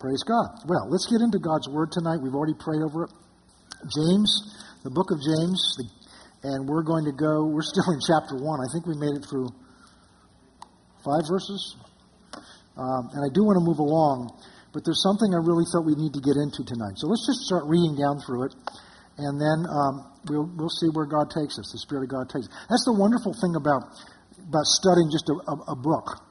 Praise God. Well, let's get into God's Word tonight. We've already prayed over it. James, the book of James, and we're going to go, we're still in chapter 1. I think we made it through five verses. Um, and I do want to move along, but there's something I really thought we need to get into tonight. So let's just start reading down through it, and then um, we'll, we'll see where God takes us, the Spirit of God takes us. That's the wonderful thing about, about studying just a, a, a book.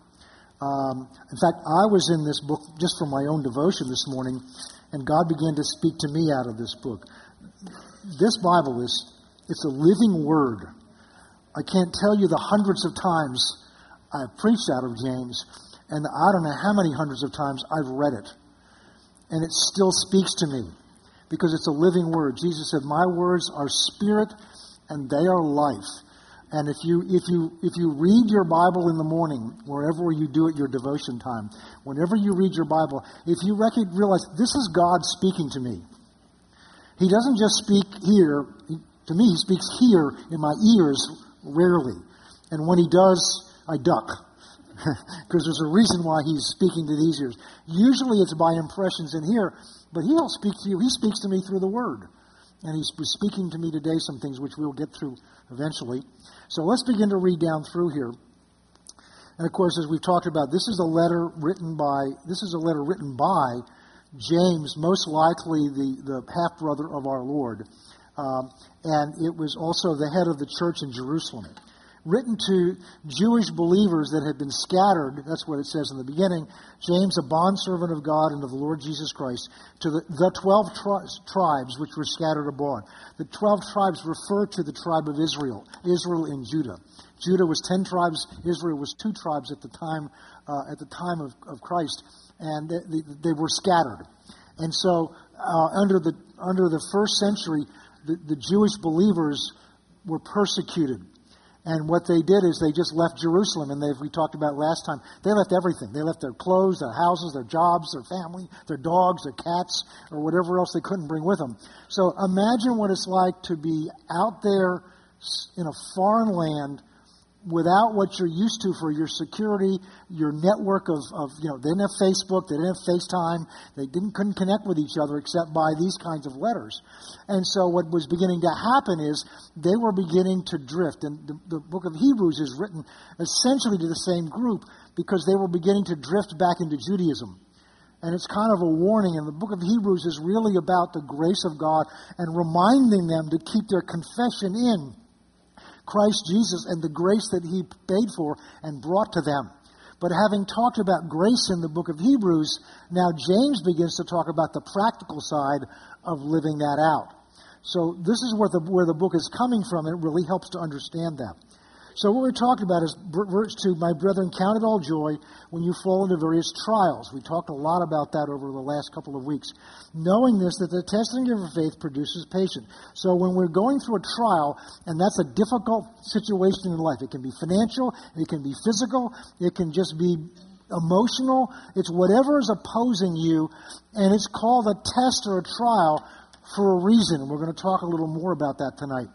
Um, in fact, I was in this book just for my own devotion this morning, and God began to speak to me out of this book. This Bible is it's a living word. I can't tell you the hundreds of times I've preached out of James, and I don't know how many hundreds of times I've read it. And it still speaks to me because it's a living word. Jesus said, My words are spirit and they are life. And if you, if, you, if you read your Bible in the morning, wherever you do it, your devotion time, whenever you read your Bible, if you realize this is God speaking to me, He doesn't just speak here. To me, He speaks here in my ears rarely. And when He does, I duck. Because there's a reason why He's speaking to these ears. Usually it's by impressions in here, but He'll speak to you. He speaks to me through the Word. And He's speaking to me today some things which we'll get through eventually. So let's begin to read down through here. And of course, as we've talked about, this is a letter written by this is a letter written by James, most likely the, the half brother of our Lord. Um, and it was also the head of the church in Jerusalem written to Jewish believers that had been scattered. That's what it says in the beginning. James, a bondservant of God and of the Lord Jesus Christ, to the, the 12 tri- tribes which were scattered abroad. The 12 tribes refer to the tribe of Israel, Israel and Judah. Judah was 10 tribes, Israel was two tribes at the time, uh, at the time of, of Christ, and they, they, they were scattered. And so, uh, under, the, under the first century, the, the Jewish believers were persecuted and what they did is they just left Jerusalem, and they, we talked about last time, they left everything. They left their clothes, their houses, their jobs, their family, their dogs, their cats, or whatever else they couldn't bring with them. So imagine what it's like to be out there in a foreign land without what you're used to for your security, your network of, of, you know, they didn't have Facebook, they didn't have FaceTime, they didn't couldn't connect with each other except by these kinds of letters. And so what was beginning to happen is they were beginning to drift. And the, the book of Hebrews is written essentially to the same group because they were beginning to drift back into Judaism. And it's kind of a warning. And the book of Hebrews is really about the grace of God and reminding them to keep their confession in Christ Jesus and the grace that he paid for and brought to them. But having talked about grace in the book of Hebrews, now James begins to talk about the practical side of living that out. So this is where the, where the book is coming from. It really helps to understand that. So what we're talking about is verse 2, my brethren, count it all joy when you fall into various trials. We talked a lot about that over the last couple of weeks. Knowing this, that the testing of your faith produces patience. So when we're going through a trial, and that's a difficult situation in life, it can be financial, it can be physical, it can just be emotional, it's whatever is opposing you, and it's called a test or a trial for a reason. We're going to talk a little more about that tonight.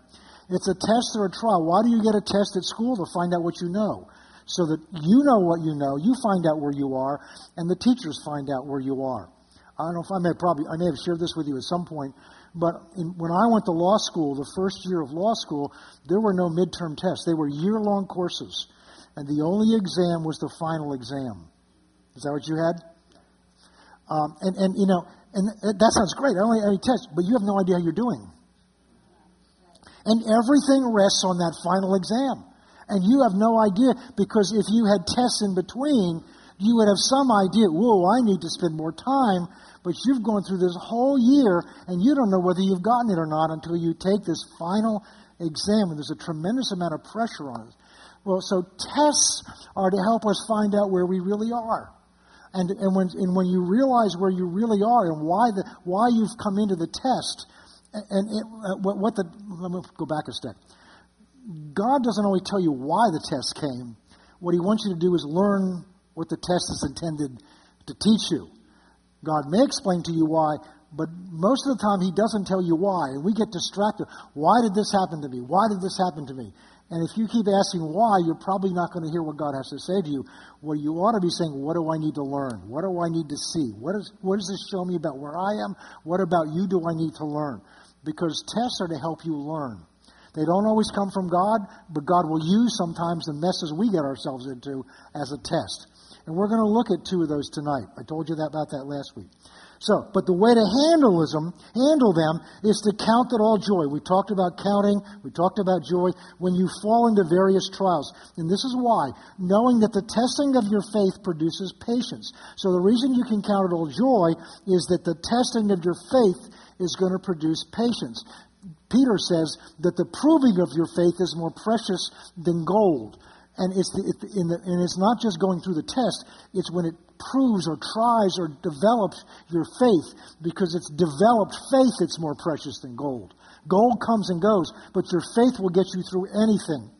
It's a test or a trial. Why do you get a test at school? To find out what you know. So that you know what you know, you find out where you are, and the teachers find out where you are. I don't know if I may have probably I may have shared this with you at some point, but in, when I went to law school, the first year of law school, there were no midterm tests. They were year-long courses, and the only exam was the final exam. Is that what you had? Um, and and you know, and that sounds great. I only have any test, but you have no idea how you're doing. And everything rests on that final exam. And you have no idea because if you had tests in between, you would have some idea, whoa, I need to spend more time. But you've gone through this whole year and you don't know whether you've gotten it or not until you take this final exam. And there's a tremendous amount of pressure on it. Well, so tests are to help us find out where we really are. And, and, when, and when you realize where you really are and why, the, why you've come into the test, and it, uh, what, what the, let me go back a step. God doesn't only tell you why the test came. What he wants you to do is learn what the test is intended to teach you. God may explain to you why, but most of the time he doesn't tell you why. And we get distracted. Why did this happen to me? Why did this happen to me? And if you keep asking why, you're probably not going to hear what God has to say to you. What you ought to be saying, what do I need to learn? What do I need to see? What, is, what does this show me about where I am? What about you do I need to learn? Because tests are to help you learn. They don't always come from God, but God will use sometimes the messes we get ourselves into as a test. And we're going to look at two of those tonight. I told you that about that last week. So, but the way to handle them, handle them is to count it all joy. We talked about counting, we talked about joy when you fall into various trials. And this is why, knowing that the testing of your faith produces patience. So the reason you can count it all joy is that the testing of your faith is going to produce patience. Peter says that the proving of your faith is more precious than gold. And it's, the, it, the, and it's not just going through the test, it's when it proves or tries or develops your faith, because it's developed faith that's more precious than gold. Gold comes and goes, but your faith will get you through anything.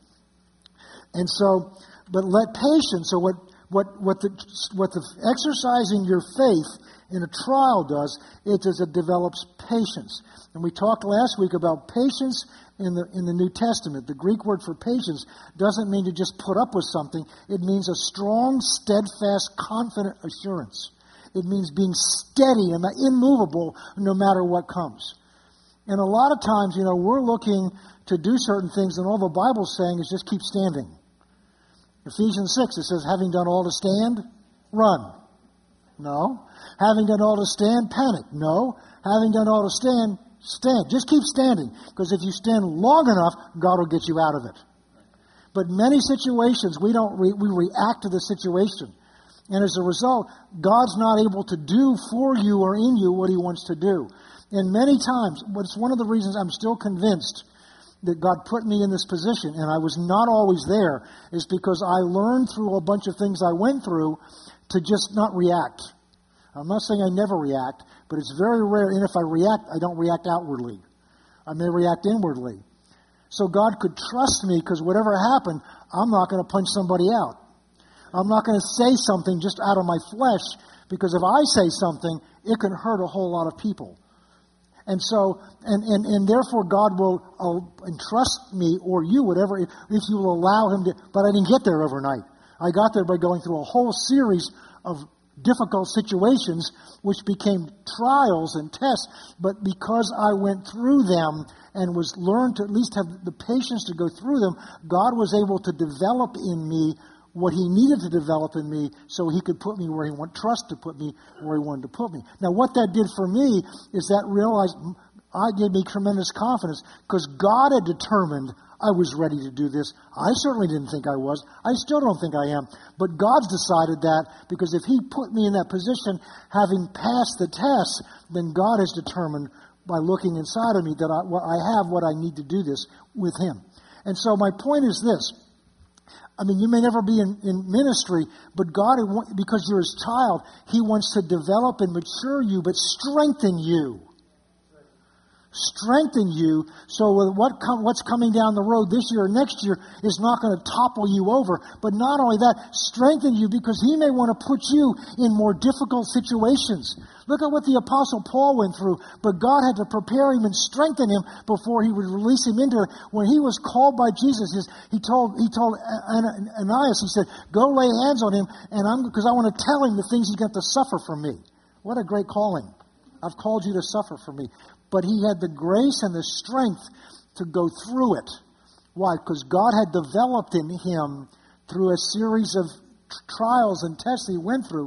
And so, but let patience, so what, what, what, the, what the exercising your faith in a trial does, it does it develops patience. And we talked last week about patience in the, in the New Testament. The Greek word for patience doesn't mean to just put up with something, it means a strong, steadfast, confident assurance. It means being steady and immovable no matter what comes. And a lot of times, you know, we're looking to do certain things, and all the Bible's saying is just keep standing. Ephesians 6, it says, having done all to stand, run. No. Having done all to stand, panic. No. Having done all to stand, Stand. Just keep standing. Because if you stand long enough, God will get you out of it. But many situations, we don't re- we react to the situation. And as a result, God's not able to do for you or in you what he wants to do. And many times, it's one of the reasons I'm still convinced that God put me in this position, and I was not always there, is because I learned through a bunch of things I went through to just not react. I'm not saying I never react, but it's very rare. And if I react, I don't react outwardly. I may react inwardly. So God could trust me because whatever happened, I'm not going to punch somebody out. I'm not going to say something just out of my flesh because if I say something, it can hurt a whole lot of people. And so, and, and, and therefore God will uh, entrust me or you, whatever, if, if you will allow Him to. But I didn't get there overnight. I got there by going through a whole series of difficult situations, which became trials and tests. But because I went through them and was learned to at least have the patience to go through them, God was able to develop in me what He needed to develop in me so He could put me where He wanted trust to put me where He wanted to put me. Now, what that did for me is that realized I gave me tremendous confidence because God had determined I was ready to do this. I certainly didn't think I was. I still don't think I am. But God's decided that because if He put me in that position, having passed the test, then God has determined by looking inside of me that I, I have what I need to do this with Him. And so my point is this. I mean, you may never be in, in ministry, but God, because you're His child, He wants to develop and mature you, but strengthen you strengthen you so what com- what's coming down the road this year or next year is not going to topple you over. But not only that, strengthen you because he may want to put you in more difficult situations. Look at what the Apostle Paul went through, but God had to prepare him and strengthen him before he would release him into it. When he was called by Jesus, he told he told Ananias, he said, "Go lay hands on him, and I'm because I want to tell him the things he's got to suffer from me." What a great calling! I've called you to suffer for me but he had the grace and the strength to go through it. Why? Because God had developed in him through a series of trials and tests he went through.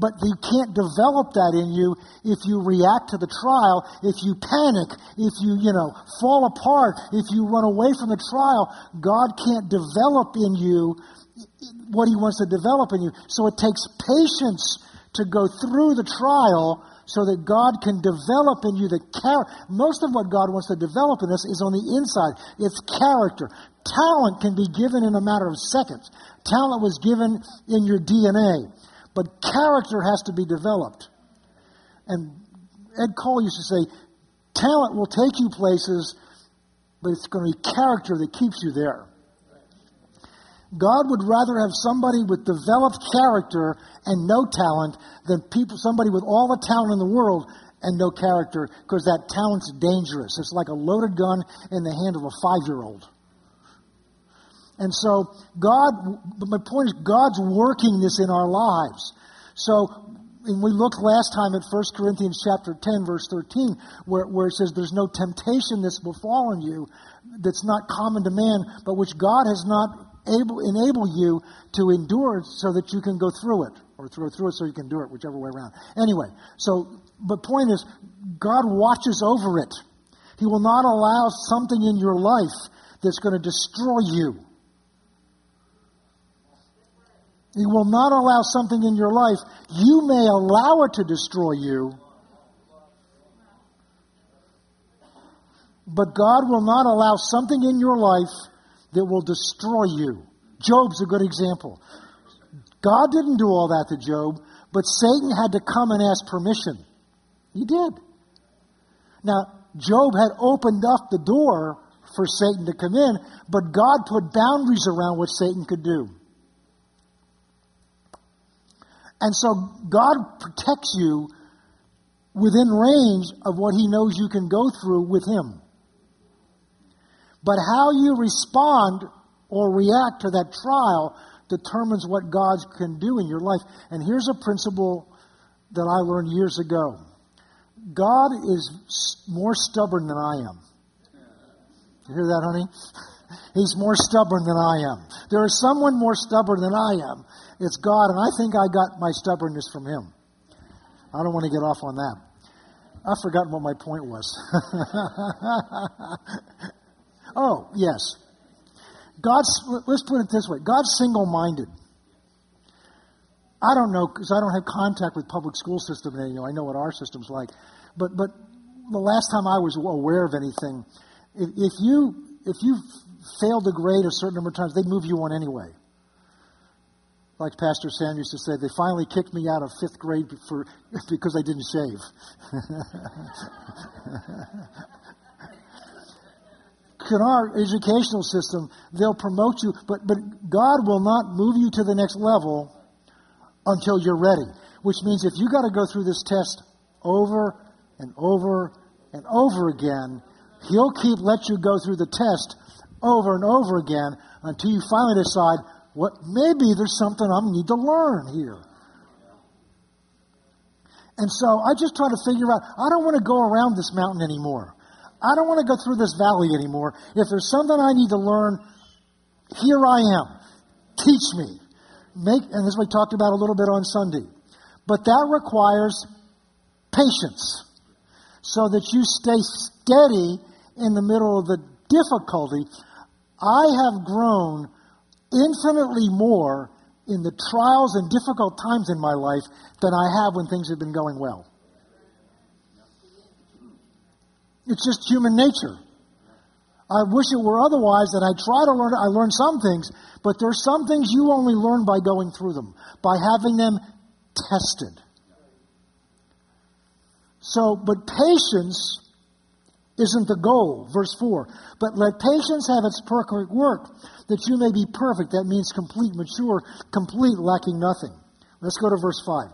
But you can't develop that in you if you react to the trial, if you panic, if you, you know, fall apart, if you run away from the trial. God can't develop in you what he wants to develop in you. So it takes patience to go through the trial so that God can develop in you the character. Most of what God wants to develop in us is on the inside. It's character. Talent can be given in a matter of seconds. Talent was given in your DNA, but character has to be developed. And Ed Cole used to say, talent will take you places, but it's going to be character that keeps you there. God would rather have somebody with developed character and no talent than people, somebody with all the talent in the world and no character because that talent's dangerous. It's like a loaded gun in the hand of a five year old. And so, God, my point is, God's working this in our lives. So, and we looked last time at 1 Corinthians chapter 10, verse 13, where, where it says, There's no temptation that's befallen you that's not common to man, but which God has not able, enable you to endure so that you can go through it, or throw through it so you can do it, whichever way around. Anyway, so, but point is, God watches over it. He will not allow something in your life that's going to destroy you. He will not allow something in your life. You may allow it to destroy you, but God will not allow something in your life that will destroy you. Job's a good example. God didn't do all that to Job, but Satan had to come and ask permission. He did. Now, Job had opened up the door for Satan to come in, but God put boundaries around what Satan could do. And so God protects you within range of what He knows you can go through with Him. But how you respond or react to that trial determines what God can do in your life. And here's a principle that I learned years ago God is more stubborn than I am. You hear that, honey? He's more stubborn than I am. There is someone more stubborn than I am. It's God, and I think I got my stubbornness from Him. I don't want to get off on that. I've forgotten what my point was. oh, yes. God's, let's put it this way God's single minded. I don't know because I don't have contact with public school system anymore. I know what our system's like. But, but the last time I was aware of anything, if, if you, if you failed a grade a certain number of times, they'd move you on anyway. Like Pastor Sam used to say, they finally kicked me out of fifth grade for, because I didn't shave. in our educational system, they'll promote you, but, but God will not move you to the next level until you're ready. Which means if you got to go through this test over and over and over again, He'll keep let you go through the test over and over again until you finally decide, what maybe there's something I need to learn here. And so I just try to figure out, I don't want to go around this mountain anymore. I don't want to go through this valley anymore. If there's something I need to learn, here I am. Teach me. Make, and this we talked about a little bit on Sunday. But that requires patience so that you stay steady in the middle of the difficulty I have grown infinitely more in the trials and difficult times in my life than I have when things have been going well. It's just human nature. I wish it were otherwise that I try to learn, I learn some things, but there's some things you only learn by going through them, by having them tested. So, but patience isn't the goal. Verse 4. But let patience have its perfect work, that you may be perfect. That means complete, mature, complete, lacking nothing. Let's go to verse 5.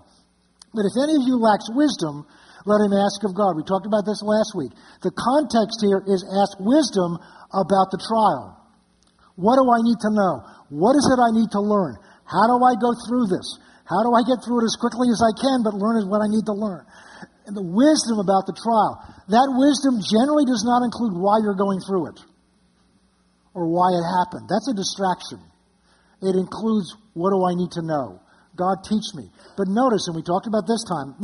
But if any of you lacks wisdom, let him ask of God. We talked about this last week. The context here is ask wisdom about the trial. What do I need to know? What is it I need to learn? How do I go through this? How do I get through it as quickly as I can, but learn what I need to learn? And the wisdom about the trial. That wisdom generally does not include why you're going through it or why it happened. That's a distraction. It includes what do I need to know? God teach me. But notice, and we talked about this time,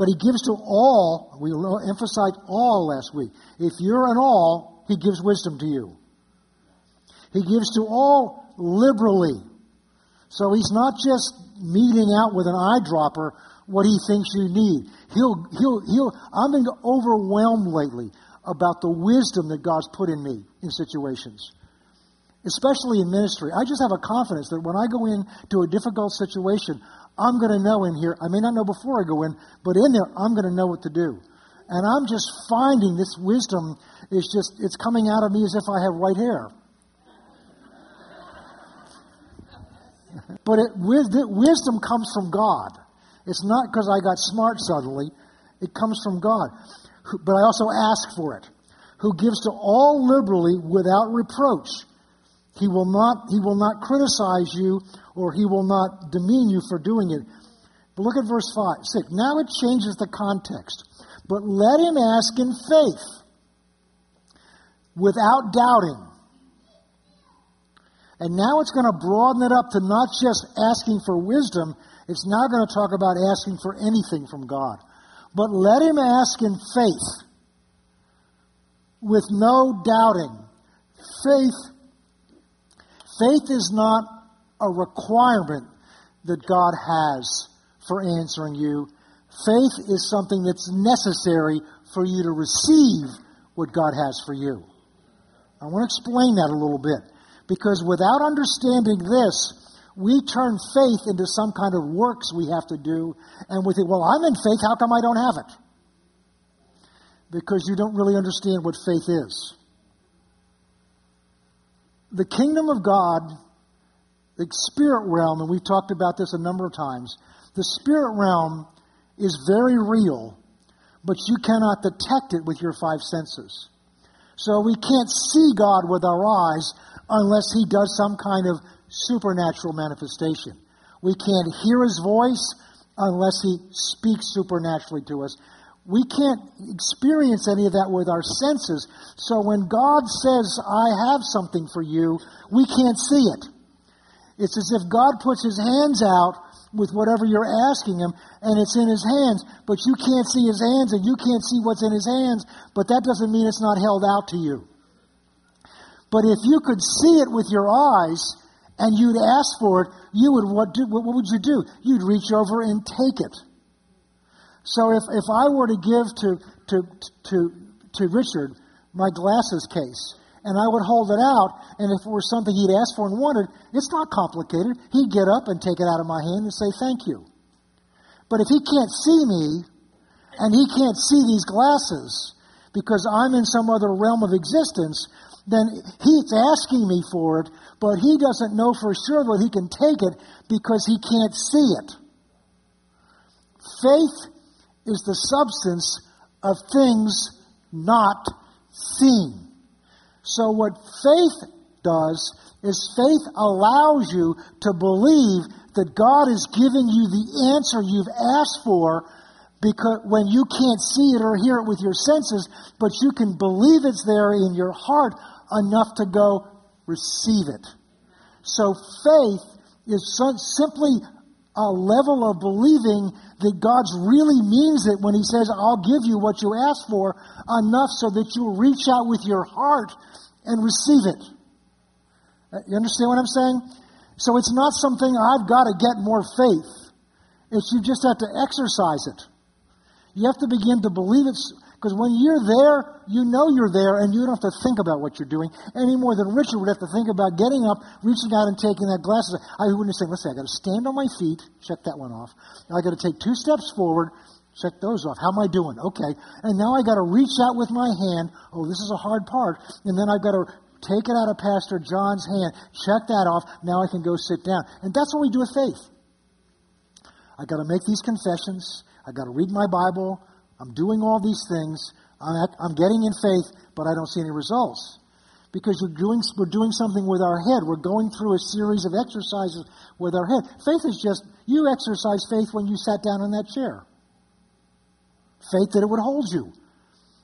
but He gives to all, we emphasized all last week. If you're an all, He gives wisdom to you. He gives to all liberally. So He's not just meting out with an eyedropper what He thinks you need. He'll, he'll, he'll, I've been overwhelmed lately about the wisdom that God's put in me in situations, especially in ministry. I just have a confidence that when I go into a difficult situation, I'm going to know in here. I may not know before I go in, but in there, I'm going to know what to do. And I'm just finding this wisdom is just, it's coming out of me as if I have white hair. but it, wisdom comes from God. It's not because I got smart suddenly. It comes from God. But I also ask for it, who gives to all liberally without reproach. He will not, he will not criticize you or he will not demean you for doing it. But look at verse 5, 6. Now it changes the context. But let him ask in faith without doubting. And now it's going to broaden it up to not just asking for wisdom, it's now going to talk about asking for anything from God. But let him ask in faith with no doubting. Faith, faith is not a requirement that God has for answering you. Faith is something that's necessary for you to receive what God has for you. I want to explain that a little bit. Because without understanding this, we turn faith into some kind of works we have to do, and we think, well, I'm in faith, how come I don't have it? Because you don't really understand what faith is. The kingdom of God, the spirit realm, and we've talked about this a number of times, the spirit realm is very real, but you cannot detect it with your five senses. So we can't see God with our eyes unless He does some kind of supernatural manifestation. We can't hear His voice unless He speaks supernaturally to us. We can't experience any of that with our senses. So when God says, I have something for you, we can't see it. It's as if God puts His hands out with whatever you're asking him, and it's in his hands, but you can't see his hands and you can't see what's in his hands, but that doesn't mean it's not held out to you. But if you could see it with your eyes and you'd ask for it, you would what, do, what would you do? You'd reach over and take it. So if, if I were to give to, to, to, to Richard my glasses case, and I would hold it out, and if it were something he'd asked for and wanted, it's not complicated. He'd get up and take it out of my hand and say, Thank you. But if he can't see me, and he can't see these glasses, because I'm in some other realm of existence, then he's asking me for it, but he doesn't know for sure that he can take it because he can't see it. Faith is the substance of things not seen. So, what faith does is faith allows you to believe that God is giving you the answer you've asked for because when you can't see it or hear it with your senses, but you can believe it's there in your heart enough to go receive it. So faith is simply a level of believing that God's really means it when He says, I'll give you what you ask for, enough so that you'll reach out with your heart and receive it. Uh, you understand what I'm saying? So it's not something I've got to get more faith. It's you just have to exercise it. You have to begin to believe it because when you're there, you know you're there and you don't have to think about what you're doing any more than Richard would have to think about getting up, reaching out and taking that glasses. I wouldn't say, listen, I got to stand on my feet, check that one off. Now I got to take two steps forward, check those off. How am I doing? Okay. And now I got to reach out with my hand. Oh, this is a hard part. And then I've got to take it out of Pastor John's hand, check that off. Now I can go sit down. And that's what we do with faith. I got to make these confessions. I got to read my Bible. I'm doing all these things. I'm, at, I'm getting in faith, but I don't see any results. Because we're doing, we're doing something with our head. We're going through a series of exercises with our head. Faith is just, you exercise faith when you sat down in that chair. Faith that it would hold you.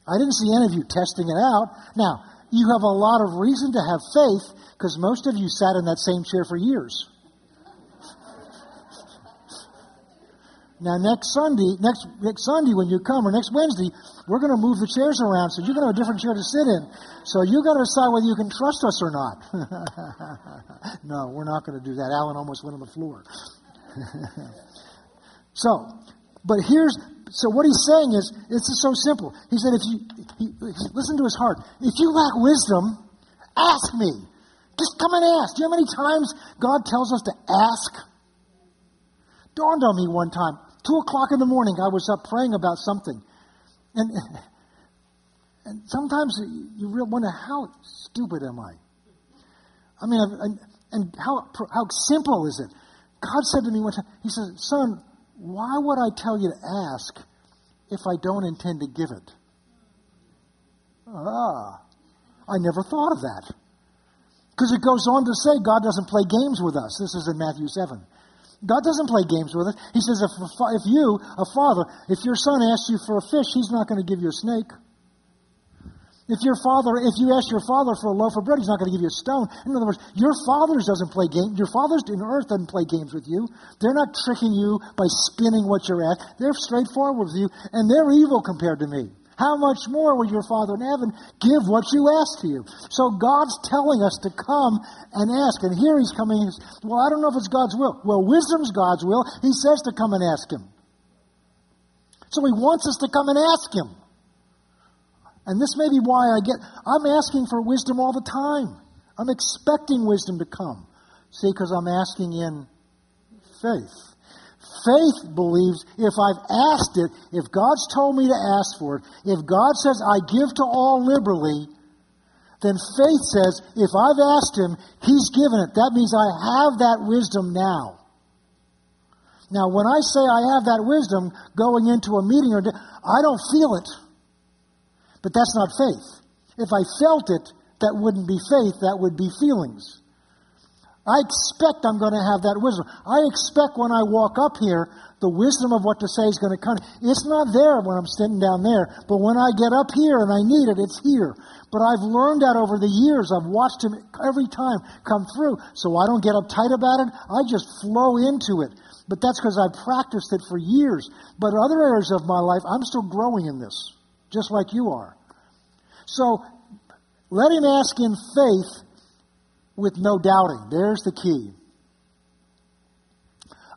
I didn't see any of you testing it out. Now, you have a lot of reason to have faith because most of you sat in that same chair for years. Now, next Sunday, next, next Sunday when you come, or next Wednesday, we're going to move the chairs around, so you're going to have a different chair to sit in. So you've got to decide whether you can trust us or not. no, we're not going to do that. Alan almost went on the floor. so, but here's so what he's saying is it's so simple. He said, if you he, listen to his heart, if you lack wisdom, ask me. Just come and ask. Do you know how many times God tells us to ask? Dawned on me one time. Two o'clock in the morning, I was up praying about something. And, and sometimes you wonder, how stupid am I? I mean, and, and how, how simple is it? God said to me one time, He said, Son, why would I tell you to ask if I don't intend to give it? Ah, I never thought of that. Because it goes on to say God doesn't play games with us. This is in Matthew 7. God doesn't play games with us. He says, if, if you, a father, if your son asks you for a fish, he's not going to give you a snake. If your father, if you ask your father for a loaf of bread, he's not going to give you a stone. In other words, your father doesn't play games. Your father in earth doesn't play games with you. They're not tricking you by spinning what you're at. They're straightforward with you, and they're evil compared to me. How much more will your Father in heaven give what you ask to you? So God's telling us to come and ask. And here he's coming, he's, well, I don't know if it's God's will. Well, wisdom's God's will. He says to come and ask him. So he wants us to come and ask him. And this may be why I get, I'm asking for wisdom all the time. I'm expecting wisdom to come. See, because I'm asking in faith. Faith believes if I've asked it, if God's told me to ask for it, if God says I give to all liberally, then faith says if I've asked Him, He's given it. That means I have that wisdom now. Now, when I say I have that wisdom going into a meeting, or I don't feel it. But that's not faith. If I felt it, that wouldn't be faith, that would be feelings. I expect I'm going to have that wisdom. I expect when I walk up here, the wisdom of what to say is going to come. It's not there when I'm sitting down there, but when I get up here and I need it, it's here. But I've learned that over the years. I've watched him every time come through, so I don't get uptight about it. I just flow into it. But that's because I've practiced it for years. But other areas of my life, I'm still growing in this, just like you are. So let him ask in faith with no doubting. There's the key.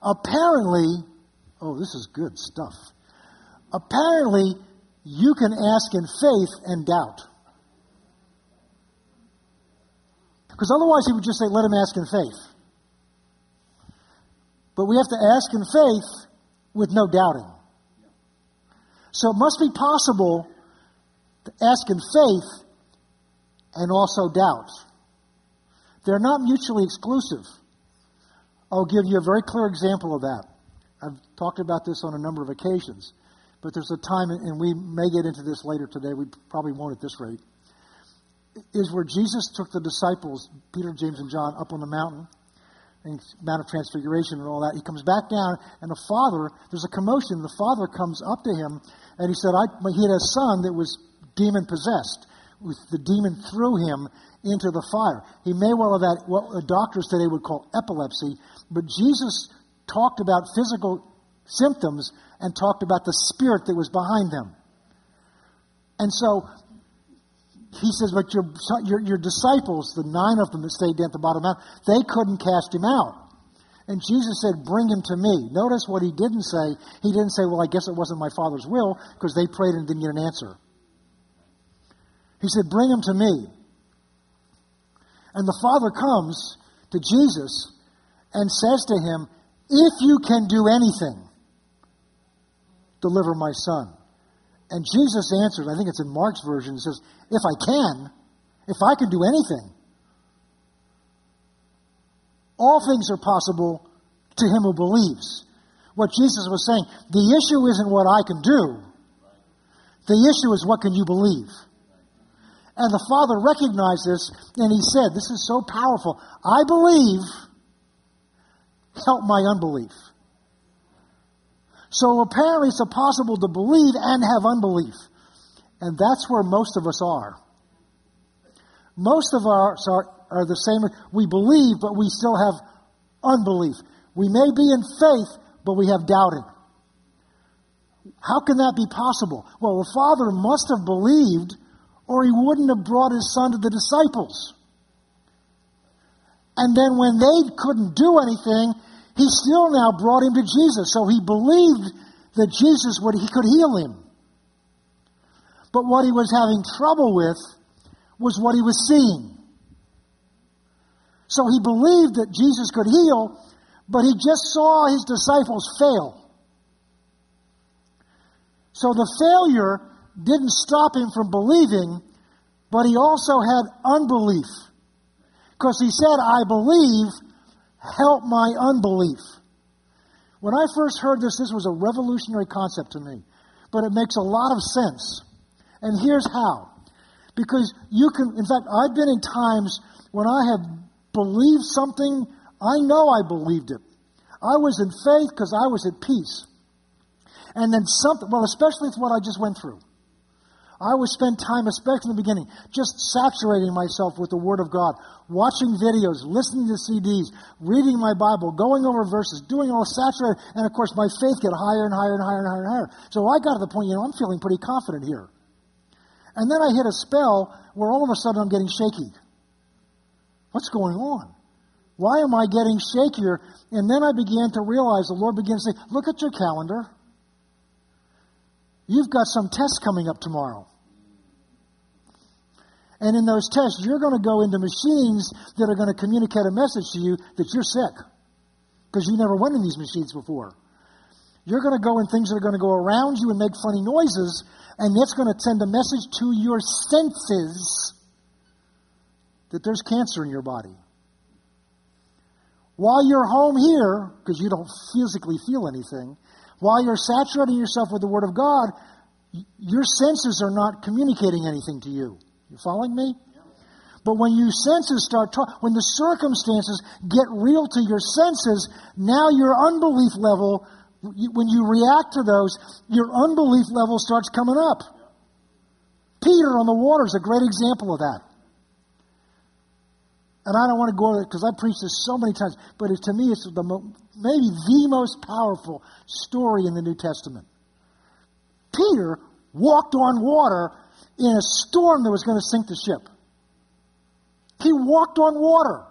Apparently, oh, this is good stuff. Apparently, you can ask in faith and doubt. Because otherwise, he would just say, let him ask in faith. But we have to ask in faith with no doubting. So it must be possible to ask in faith and also doubt. They're not mutually exclusive. I'll give you a very clear example of that. I've talked about this on a number of occasions, but there's a time, and we may get into this later today, we probably won't at this rate, is where Jesus took the disciples, Peter, James, and John, up on the mountain, and Mount of Transfiguration and all that. He comes back down, and the father, there's a commotion. The father comes up to him, and he said, I, he had a son that was demon possessed. The demon threw him into the fire. He may well have had what doctors today would call epilepsy, but Jesus talked about physical symptoms and talked about the spirit that was behind them. And so he says, but your, your, your disciples, the nine of them that stayed at the bottom of the mountain, they couldn't cast him out. And Jesus said, Bring him to me. Notice what he didn't say. He didn't say, Well, I guess it wasn't my Father's will, because they prayed and didn't get an answer. He said, Bring him to me. And the father comes to Jesus and says to him, If you can do anything, deliver my son. And Jesus answered, I think it's in Mark's version, he says, If I can, if I can do anything, all things are possible to him who believes. What Jesus was saying, the issue isn't what I can do, the issue is what can you believe. And the father recognized this and he said, This is so powerful. I believe, help my unbelief. So apparently it's possible to believe and have unbelief. And that's where most of us are. Most of us are, are the same. We believe, but we still have unbelief. We may be in faith, but we have doubting. How can that be possible? Well, the Father must have believed or he wouldn't have brought his son to the disciples. And then when they couldn't do anything, he still now brought him to Jesus. So he believed that Jesus would he could heal him. But what he was having trouble with was what he was seeing. So he believed that Jesus could heal, but he just saw his disciples fail. So the failure didn't stop him from believing, but he also had unbelief. Because he said, I believe, help my unbelief. When I first heard this, this was a revolutionary concept to me, but it makes a lot of sense. And here's how. Because you can, in fact, I've been in times when I have believed something, I know I believed it. I was in faith because I was at peace. And then something, well, especially with what I just went through. I would spend time, especially in the beginning, just saturating myself with the Word of God, watching videos, listening to CDs, reading my Bible, going over verses, doing all saturated, and of course my faith get higher and higher and higher and higher and higher. So I got to the point, you know, I'm feeling pretty confident here. And then I hit a spell where all of a sudden I'm getting shaky. What's going on? Why am I getting shakier? And then I began to realize the Lord began to say, Look at your calendar. You've got some tests coming up tomorrow. And in those tests, you're going to go into machines that are going to communicate a message to you that you're sick because you never went in these machines before. You're going to go in things that are going to go around you and make funny noises, and it's going to send a message to your senses that there's cancer in your body. While you're home here, because you don't physically feel anything, while you're saturating yourself with the Word of God, your senses are not communicating anything to you. You following me? But when your senses start when the circumstances get real to your senses, now your unbelief level, when you react to those, your unbelief level starts coming up. Peter on the water is a great example of that. And I don't want to go over it because I preached this so many times, but it, to me, it's the mo- maybe the most powerful story in the New Testament. Peter walked on water in a storm that was going to sink the ship. He walked on water.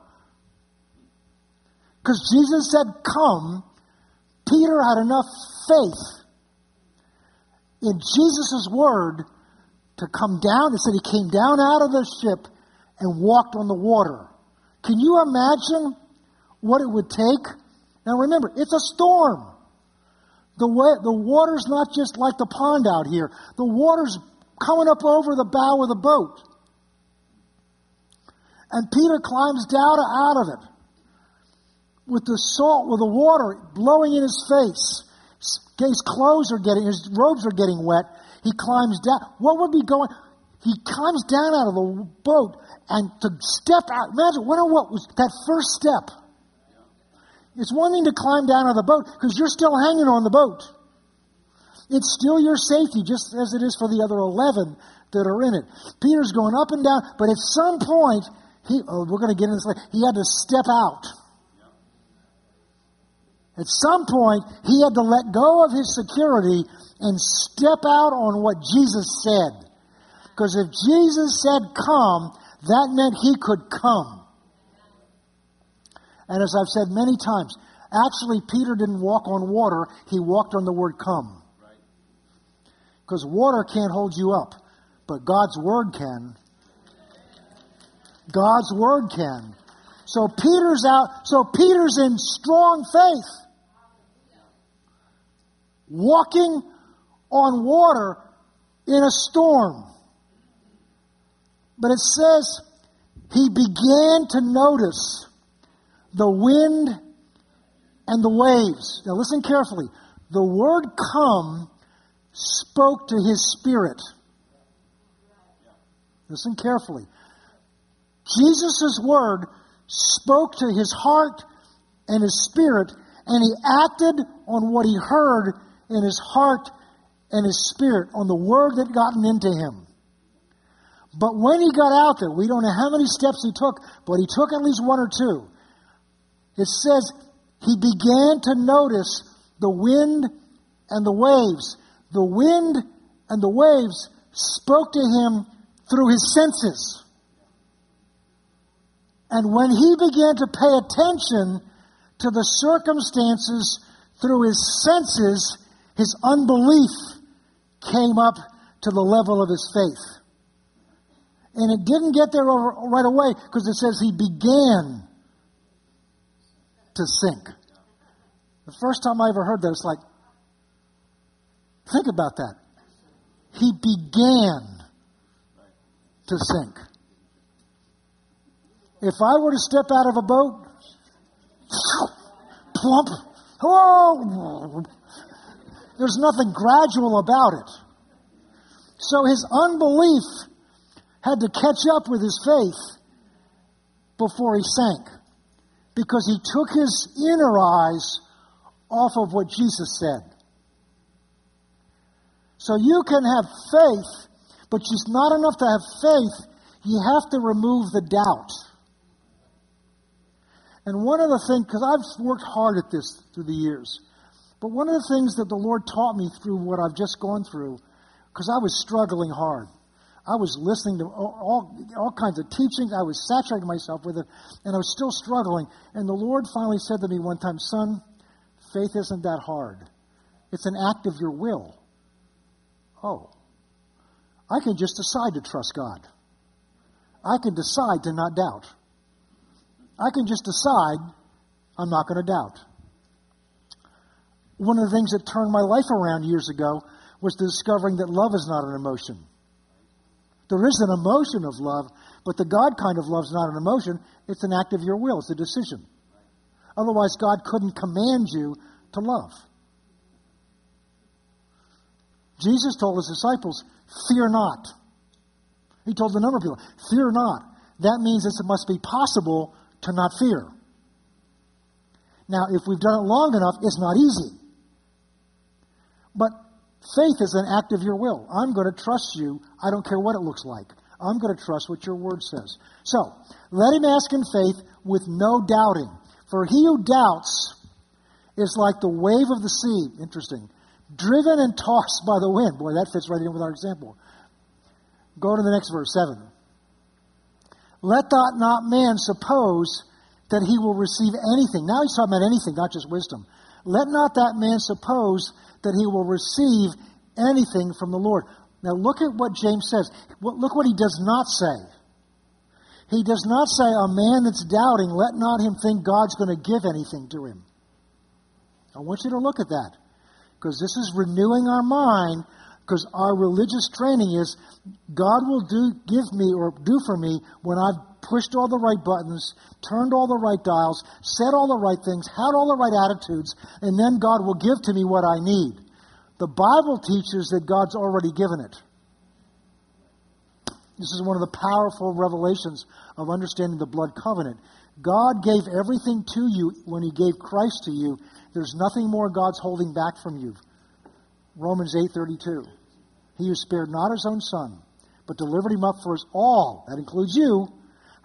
Because Jesus said, Come, Peter had enough faith in Jesus' word to come down. It said he came down out of the ship and walked on the water. Can you imagine what it would take? Now remember, it's a storm. The, way, the water's not just like the pond out here. The water's coming up over the bow of the boat. And Peter climbs down out of it with the salt, with the water blowing in his face. His clothes are getting, his robes are getting wet. He climbs down. What would be going? He climbs down out of the boat and to step out. Imagine, what, what was that first step? It's one thing to climb down out of the boat because you're still hanging on the boat. It's still your safety, just as it is for the other 11 that are in it. Peter's going up and down, but at some point, he, oh, we're going to get into this he had to step out. At some point, he had to let go of his security and step out on what Jesus said. Because if Jesus said come, that meant he could come. And as I've said many times, actually, Peter didn't walk on water, he walked on the word come. Because water can't hold you up, but God's word can. God's word can. So Peter's out, so Peter's in strong faith. Walking on water in a storm. But it says he began to notice the wind and the waves. Now listen carefully. The word come spoke to his spirit. Listen carefully. Jesus' word spoke to his heart and his spirit, and he acted on what he heard in his heart and his spirit, on the word that gotten into him. But when he got out there, we don't know how many steps he took, but he took at least one or two. It says he began to notice the wind and the waves. The wind and the waves spoke to him through his senses. And when he began to pay attention to the circumstances through his senses, his unbelief came up to the level of his faith. And it didn't get there right away because it says he began to sink. The first time I ever heard that, it's like, think about that. He began to sink. If I were to step out of a boat, plump, oh, there's nothing gradual about it. So his unbelief had to catch up with his faith. before he sank because he took his inner eyes off of what Jesus said. So you can have faith, but it's not enough to have faith. You have to remove the doubt. And one of the things, because I've worked hard at this through the years, but one of the things that the Lord taught me through what I've just gone through, because I was struggling hard. I was listening to all, all kinds of teachings. I was saturating myself with it, and I was still struggling. And the Lord finally said to me one time, Son, faith isn't that hard. It's an act of your will. Oh, I can just decide to trust God. I can decide to not doubt. I can just decide I'm not going to doubt. One of the things that turned my life around years ago was discovering that love is not an emotion. There is an emotion of love, but the God kind of love is not an emotion. It's an act of your will, it's a decision. Otherwise, God couldn't command you to love. Jesus told his disciples, Fear not. He told a number of people, Fear not. That means it must be possible to not fear. Now, if we've done it long enough, it's not easy. But Faith is an act of your will. I'm going to trust you. I don't care what it looks like. I'm going to trust what your word says. So, let him ask in faith with no doubting. For he who doubts is like the wave of the sea. Interesting. Driven and tossed by the wind. Boy, that fits right in with our example. Go to the next verse, 7. Let not man suppose that he will receive anything. Now he's talking about anything, not just wisdom. Let not that man suppose that he will receive anything from the Lord. Now look at what James says. Look what he does not say. He does not say, a man that's doubting, let not him think God's going to give anything to him. I want you to look at that. Because this is renewing our mind, because our religious training is God will do, give me or do for me when I've pushed all the right buttons, turned all the right dials, said all the right things, had all the right attitudes, and then God will give to me what I need. The Bible teaches that God's already given it. This is one of the powerful revelations of understanding the blood covenant. God gave everything to you when He gave Christ to you. There's nothing more God's holding back from you. Romans 8:32. He who spared not his own son, but delivered him up for us all, that includes you,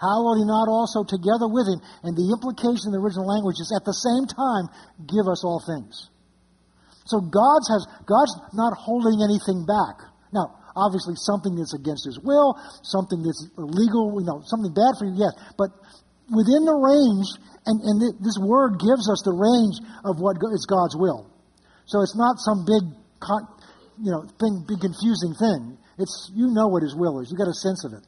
how will he not also together with him? And the implication in the original language is at the same time give us all things. So God's has God's not holding anything back. Now, obviously something that's against his will, something that's illegal, you know, something bad for you, yes. But within the range, and, and this word gives us the range of what is God's will. So it's not some big, you know, thing, big confusing thing. It's you know what His will is. You got a sense of it.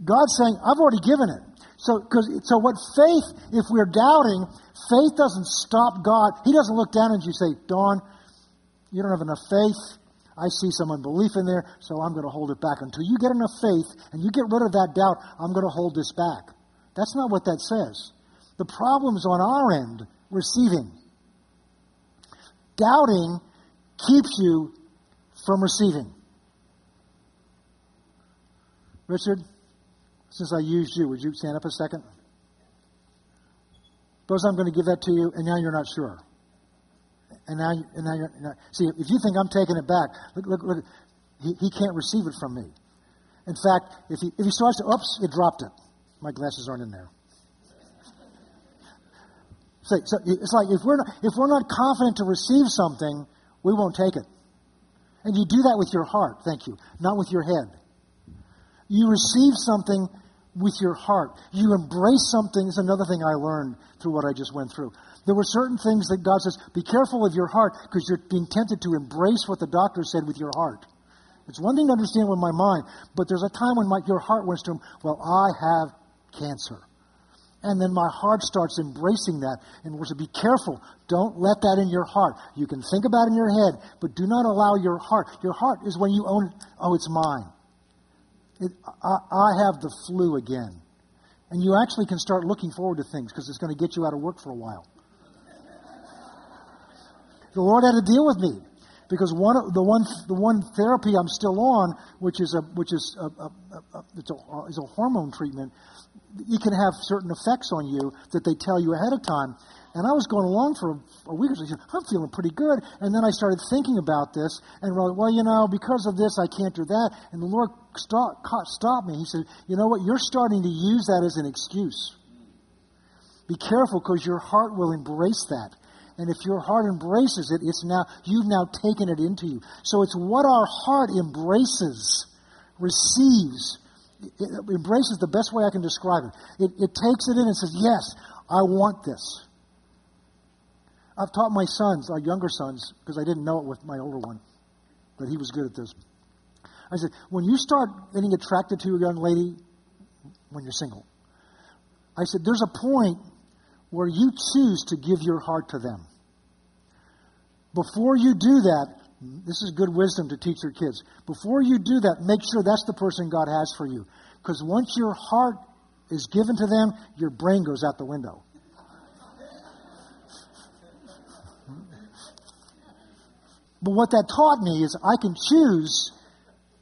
God's saying, I've already given it. So, cause, so what faith, if we're doubting, faith doesn't stop God. He doesn't look down at you and say, Dawn, you don't have enough faith. I see some unbelief in there, so I'm going to hold it back. Until you get enough faith and you get rid of that doubt, I'm going to hold this back. That's not what that says. The problem's on our end, receiving. Doubting keeps you from receiving. Richard? since I used you, would you stand up a second? Suppose I'm going to give that to you, and now you're not sure. And now, and now you're not. See, if you think I'm taking it back, look, look, look. He, he can't receive it from me. In fact, if he, if he starts to, oops, it dropped it. My glasses aren't in there. So, so it's like if we're, not, if we're not confident to receive something, we won't take it. And you do that with your heart, thank you, not with your head. You receive something with your heart. You embrace something. Is another thing I learned through what I just went through. There were certain things that God says, be careful of your heart because you're being tempted to embrace what the doctor said with your heart. It's one thing to understand with my mind, but there's a time when my, your heart went to him, well, I have cancer. And then my heart starts embracing that. And we're to be careful. Don't let that in your heart. You can think about it in your head, but do not allow your heart. Your heart is when you own it. Oh, it's mine it, I, I have the flu again. And you actually can start looking forward to things because it's going to get you out of work for a while. the Lord had to deal with me because one the one the one therapy I'm still on, which is a which is a, a, a, a, is a hormone treatment. It can have certain effects on you that they tell you ahead of time. And I was going along for a, week or so. I'm feeling pretty good. And then I started thinking about this and well, well, you know, because of this, I can't do that. And the Lord stopped, stopped me. He said, you know what? You're starting to use that as an excuse. Be careful because your heart will embrace that. And if your heart embraces it, it's now, you've now taken it into you. So it's what our heart embraces, receives, it embraces the best way I can describe it. it. Takes it in and says, Yes, I want this. I've taught my sons, our younger sons, because I didn't know it with my older one, but he was good at this. I said, when you start getting attracted to a young lady when you're single, I said, there's a point where you choose to give your heart to them. Before you do that, this is good wisdom to teach your kids. Before you do that, make sure that's the person God has for you. Because once your heart is given to them, your brain goes out the window. But what that taught me is I can choose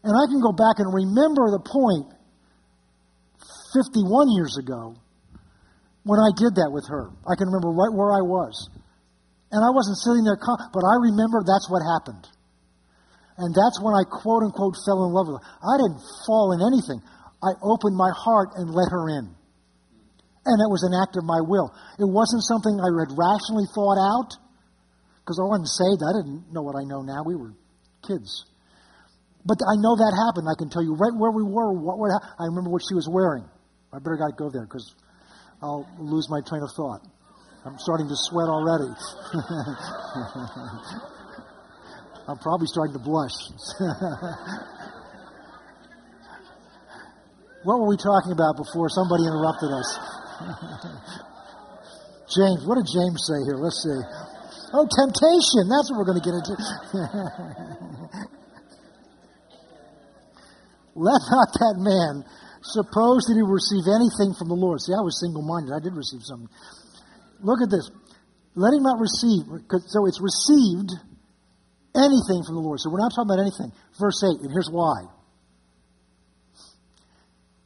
and I can go back and remember the point 51 years ago when I did that with her. I can remember right where I was. And I wasn't sitting there, but I remember that's what happened. And that's when I quote unquote fell in love with her. I didn't fall in anything. I opened my heart and let her in. And it was an act of my will. It wasn't something I had rationally thought out, because I wasn't saved. I didn't know what I know now. We were kids. But I know that happened. I can tell you right where we were, what were, I remember what she was wearing. I better not go there because I'll lose my train of thought. I'm starting to sweat already. I'm probably starting to blush. what were we talking about before somebody interrupted us? James, what did James say here? Let's see. Oh, temptation. That's what we're going to get into. Let not that man suppose that he will receive anything from the Lord. See, I was single minded. I did receive something. Look at this. Let him not receive. So it's received anything from the Lord. So we're not talking about anything. Verse 8, and here's why.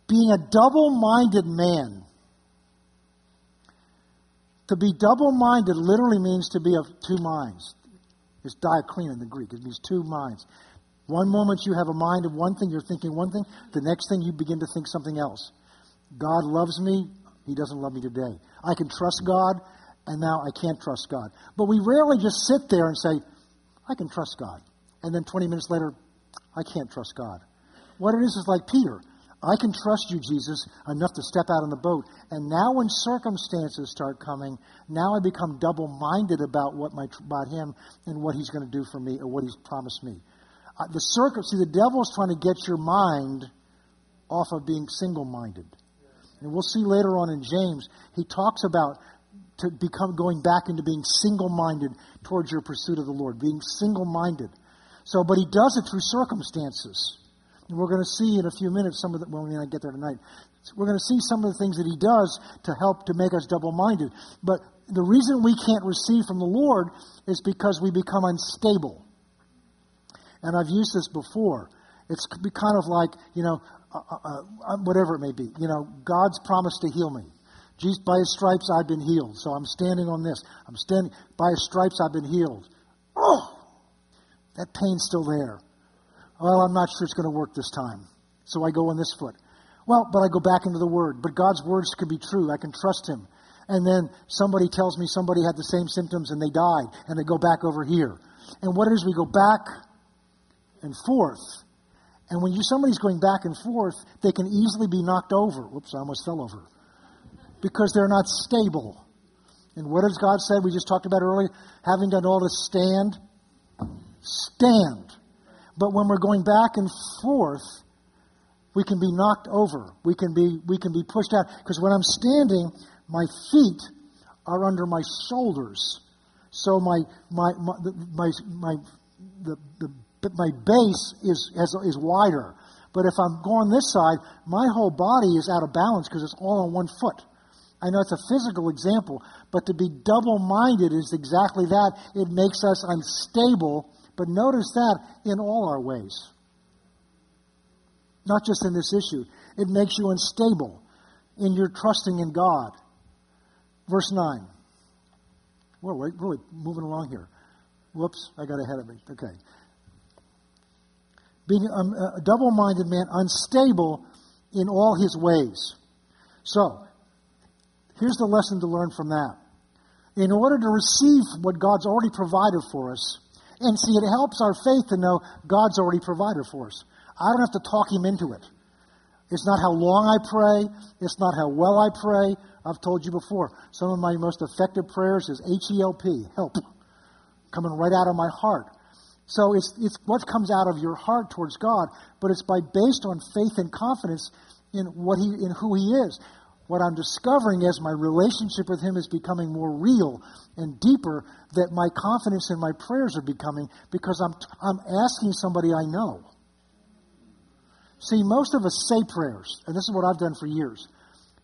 Being a double minded man. To be double minded literally means to be of two minds. It's diakrino in the Greek. It means two minds. One moment you have a mind of one thing, you're thinking one thing. The next thing you begin to think something else. God loves me. He doesn't love me today. I can trust God, and now I can't trust God. But we rarely just sit there and say, I can trust God. And then 20 minutes later, I can't trust God. What it is is like Peter. I can trust you, Jesus, enough to step out on the boat. And now, when circumstances start coming, now I become double minded about, what my, about him and what he's going to do for me or what he's promised me. Uh, the circum, see, the devil's trying to get your mind off of being single minded. And we'll see later on in James, he talks about to become going back into being single minded towards your pursuit of the Lord, being single minded. So, but he does it through circumstances. And we're going to see in a few minutes some of the, well, we not get there tonight. We're going to see some of the things that he does to help to make us double minded. But the reason we can't receive from the Lord is because we become unstable. And I've used this before. It's kind of like, you know, uh, uh, uh, whatever it may be. You know, God's promised to heal me. Jesus, by his stripes I've been healed. So I'm standing on this. I'm standing by his stripes I've been healed. Oh, that pain's still there. Well, I'm not sure it's going to work this time. So I go on this foot. Well, but I go back into the Word. But God's words can be true. I can trust Him. And then somebody tells me somebody had the same symptoms and they died, and they go back over here. And what it is, we go back and forth. And when you somebody's going back and forth, they can easily be knocked over. Whoops, I almost fell over because they're not stable. And what has God said? We just talked about earlier. Having done all to stand, stand. But when we're going back and forth, we can be knocked over. We can be, we can be pushed out. Because when I'm standing, my feet are under my shoulders. So my, my, my, my, my, the, the, my base is, is, is wider. But if I'm going this side, my whole body is out of balance because it's all on one foot. I know it's a physical example, but to be double minded is exactly that. It makes us unstable, but notice that in all our ways. Not just in this issue. It makes you unstable. in your trusting in God. Verse 9. Well, we're really moving along here. Whoops, I got ahead of me. Okay. Being a, a double minded man, unstable in all his ways. So, here's the lesson to learn from that. In order to receive what God's already provided for us, and see, it helps our faith to know God's already provided for us. I don't have to talk Him into it. It's not how long I pray, it's not how well I pray. I've told you before, some of my most effective prayers is H E L P, help, coming right out of my heart. So it's, it's what comes out of your heart towards God, but it's by based on faith and confidence in what he in who he is. What I'm discovering as my relationship with him is becoming more real and deeper, that my confidence in my prayers are becoming because I'm I'm asking somebody I know. See, most of us say prayers, and this is what I've done for years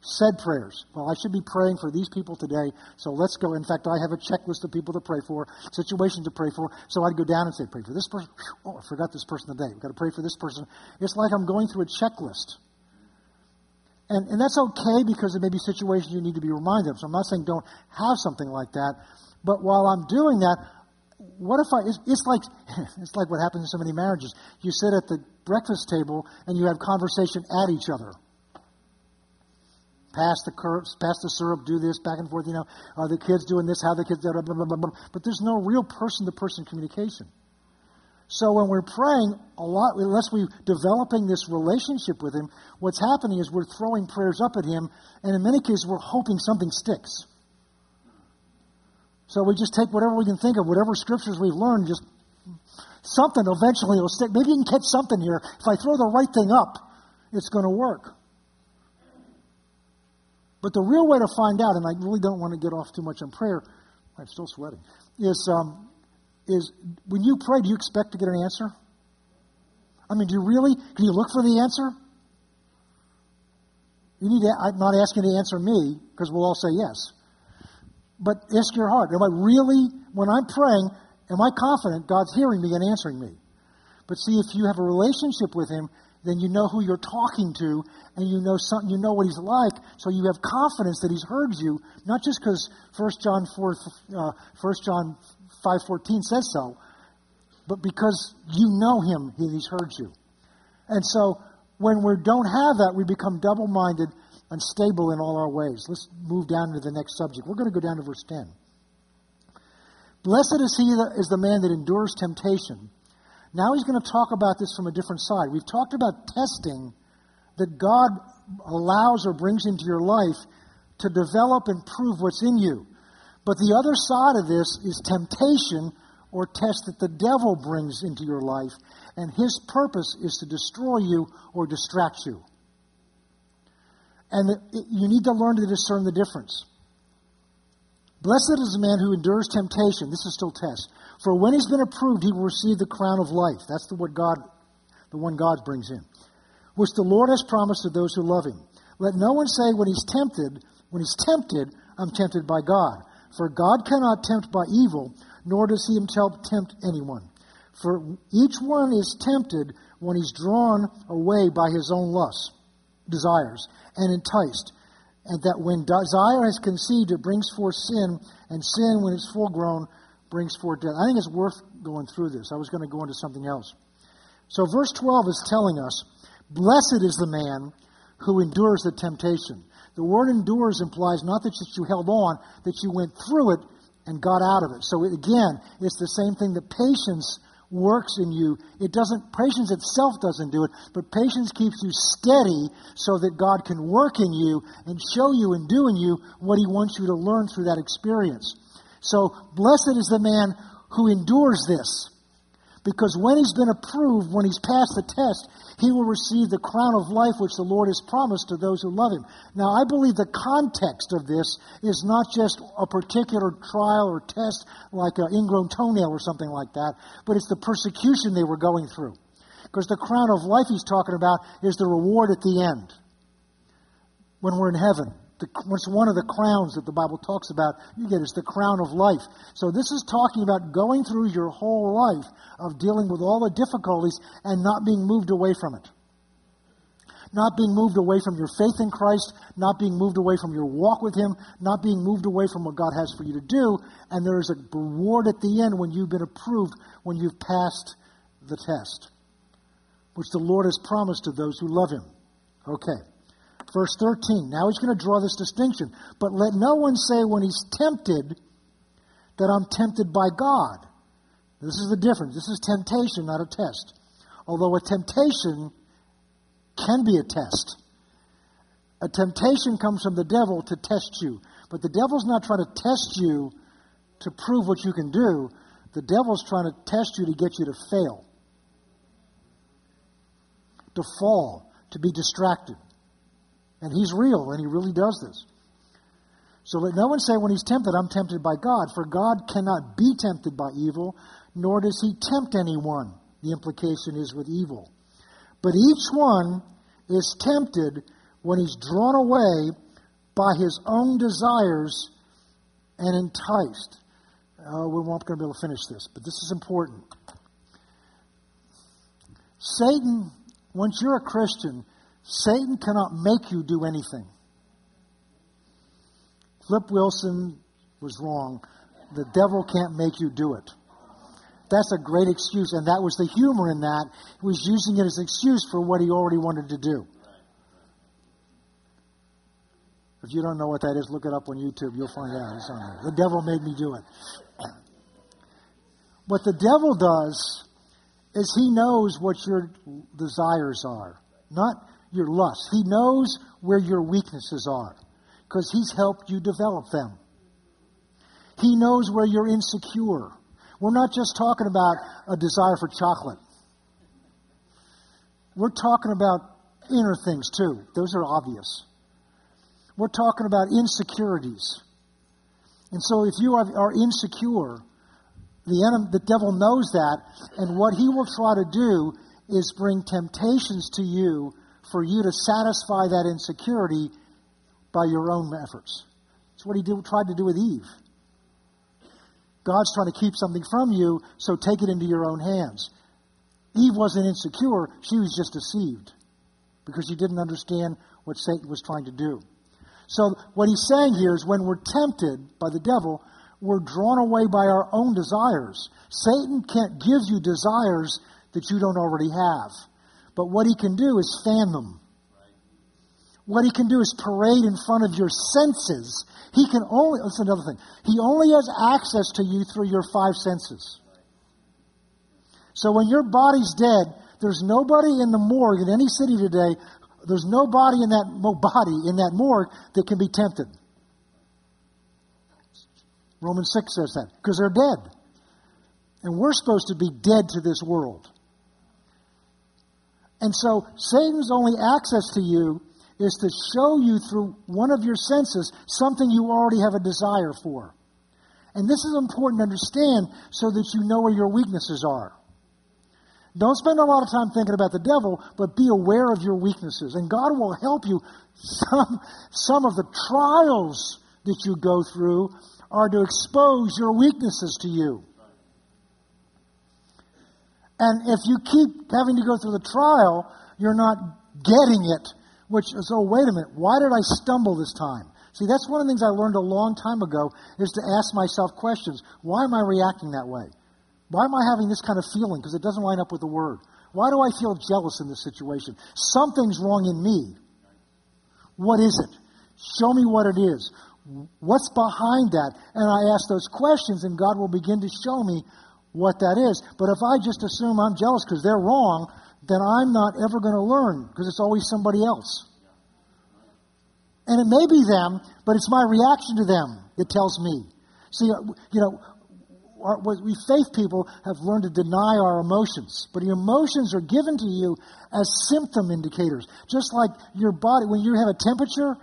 said prayers. Well, I should be praying for these people today, so let's go. In fact, I have a checklist of people to pray for, situations to pray for, so I'd go down and say, pray for this person. Oh, I forgot this person today. We've got to pray for this person. It's like I'm going through a checklist. And, and that's okay because there may be situations you need to be reminded of. So I'm not saying don't have something like that. But while I'm doing that, what if I, it's, it's like, it's like what happens in so many marriages. You sit at the breakfast table and you have conversation at each other pass the curves, pass the syrup, do this, back and forth. You know, are the kids doing this? How the kids? Blah, blah, blah, blah, But there's no real person-to-person communication. So when we're praying, a lot unless we're developing this relationship with Him, what's happening is we're throwing prayers up at Him, and in many cases we're hoping something sticks. So we just take whatever we can think of, whatever scriptures we've learned, just something eventually will stick. Maybe you can catch something here. If I throw the right thing up, it's going to work. But the real way to find out, and I really don't want to get off too much on prayer, I'm still sweating, is, um, is when you pray, do you expect to get an answer? I mean, do you really? Can you look for the answer? You need to, I'm not asking you to answer me, because we'll all say yes. But ask your heart. Am I really, when I'm praying, am I confident God's hearing me and answering me? But see, if you have a relationship with Him, then you know who you're talking to and you know something, you know what he's like, so you have confidence that he's heard you, not just because 1 John 4, uh, 1 John 5.14 says so, but because you know him, he's heard you. And so when we don't have that, we become double-minded, unstable in all our ways. Let's move down to the next subject. We're going to go down to verse 10. Blessed is he that is the man that endures temptation now he's going to talk about this from a different side. We've talked about testing that God allows or brings into your life to develop and prove what's in you. But the other side of this is temptation or test that the devil brings into your life, and his purpose is to destroy you or distract you. And you need to learn to discern the difference. Blessed is the man who endures temptation. This is still test. For when he's been approved, he will receive the crown of life. That's the what God, the one God brings in, which the Lord has promised to those who love him. Let no one say when he's tempted, when he's tempted, I'm tempted by God. For God cannot tempt by evil, nor does he himself tempt anyone. For each one is tempted when he's drawn away by his own lusts, desires, and enticed. And that when desire has conceived, it brings forth sin, and sin, when it's full grown, brings forth death. I think it's worth going through this. I was going to go into something else. So, verse 12 is telling us Blessed is the man who endures the temptation. The word endures implies not that you held on, that you went through it and got out of it. So, again, it's the same thing that patience works in you. It doesn't, patience itself doesn't do it, but patience keeps you steady so that God can work in you and show you and do in you what He wants you to learn through that experience. So, blessed is the man who endures this. Because when he's been approved, when he's passed the test, he will receive the crown of life which the Lord has promised to those who love him. Now, I believe the context of this is not just a particular trial or test like an ingrown toenail or something like that, but it's the persecution they were going through. Because the crown of life he's talking about is the reward at the end when we're in heaven the, what's one of the crowns that the Bible talks about you get is the crown of life. So this is talking about going through your whole life of dealing with all the difficulties and not being moved away from it. not being moved away from your faith in Christ, not being moved away from your walk with Him, not being moved away from what God has for you to do. And there is a reward at the end when you've been approved, when you've passed the test, which the Lord has promised to those who love Him. Okay. Verse 13. Now he's going to draw this distinction. But let no one say when he's tempted that I'm tempted by God. This is the difference. This is temptation, not a test. Although a temptation can be a test. A temptation comes from the devil to test you. But the devil's not trying to test you to prove what you can do. The devil's trying to test you to get you to fail, to fall, to be distracted. And he's real, and he really does this. So let no one say when he's tempted, I'm tempted by God, for God cannot be tempted by evil, nor does he tempt anyone. The implication is with evil. But each one is tempted when he's drawn away by his own desires and enticed. Uh, we're not going to be able to finish this, but this is important. Satan, once you're a Christian, Satan cannot make you do anything. Flip Wilson was wrong. The devil can't make you do it. That's a great excuse, and that was the humor in that. He was using it as an excuse for what he already wanted to do. If you don't know what that is, look it up on YouTube. You'll find out. It's on there. The devil made me do it. What the devil does is he knows what your desires are, not your lusts. He knows where your weaknesses are because he's helped you develop them. He knows where you're insecure. We're not just talking about a desire for chocolate. We're talking about inner things too. Those are obvious. We're talking about insecurities. And so if you are, insecure, the, enemy, the devil knows that, and what he will try to do is bring temptations to you for you to satisfy that insecurity by your own efforts. That's what he did, tried to do with Eve. God's trying to keep something from you, so take it into your own hands. Eve wasn't insecure, she was just deceived because she didn't understand what Satan was trying to do. So, what he's saying here is when we're tempted by the devil, we're drawn away by our own desires. Satan can't give you desires that you don't already have. But what he can do is fan them. What he can do is parade in front of your senses he can only, oh, that's another thing. He only has access to you through your five senses. So when your body's dead, there's nobody in the morgue in any city today, there's nobody in that body, in that morgue, that can be tempted. Romans 6 says that, because they're dead. And we're supposed to be dead to this world. And so Satan's only access to you is to show you through one of your senses something you already have a desire for. And this is important to understand so that you know where your weaknesses are. Don't spend a lot of time thinking about the devil, but be aware of your weaknesses. And God will help you. Some, some of the trials that you go through are to expose your weaknesses to you. And if you keep having to go through the trial, you're not getting it which is, oh, wait a minute, why did I stumble this time? See, that's one of the things I learned a long time ago is to ask myself questions. Why am I reacting that way? Why am I having this kind of feeling? Because it doesn't line up with the word. Why do I feel jealous in this situation? Something's wrong in me. What is it? Show me what it is. What's behind that? And I ask those questions, and God will begin to show me what that is. But if I just assume I'm jealous because they're wrong, then I'm not ever going to learn because it's always somebody else. And it may be them, but it's my reaction to them that tells me. See, uh, you know, our, we faith people have learned to deny our emotions, but your emotions are given to you as symptom indicators. Just like your body, when you have a temperature,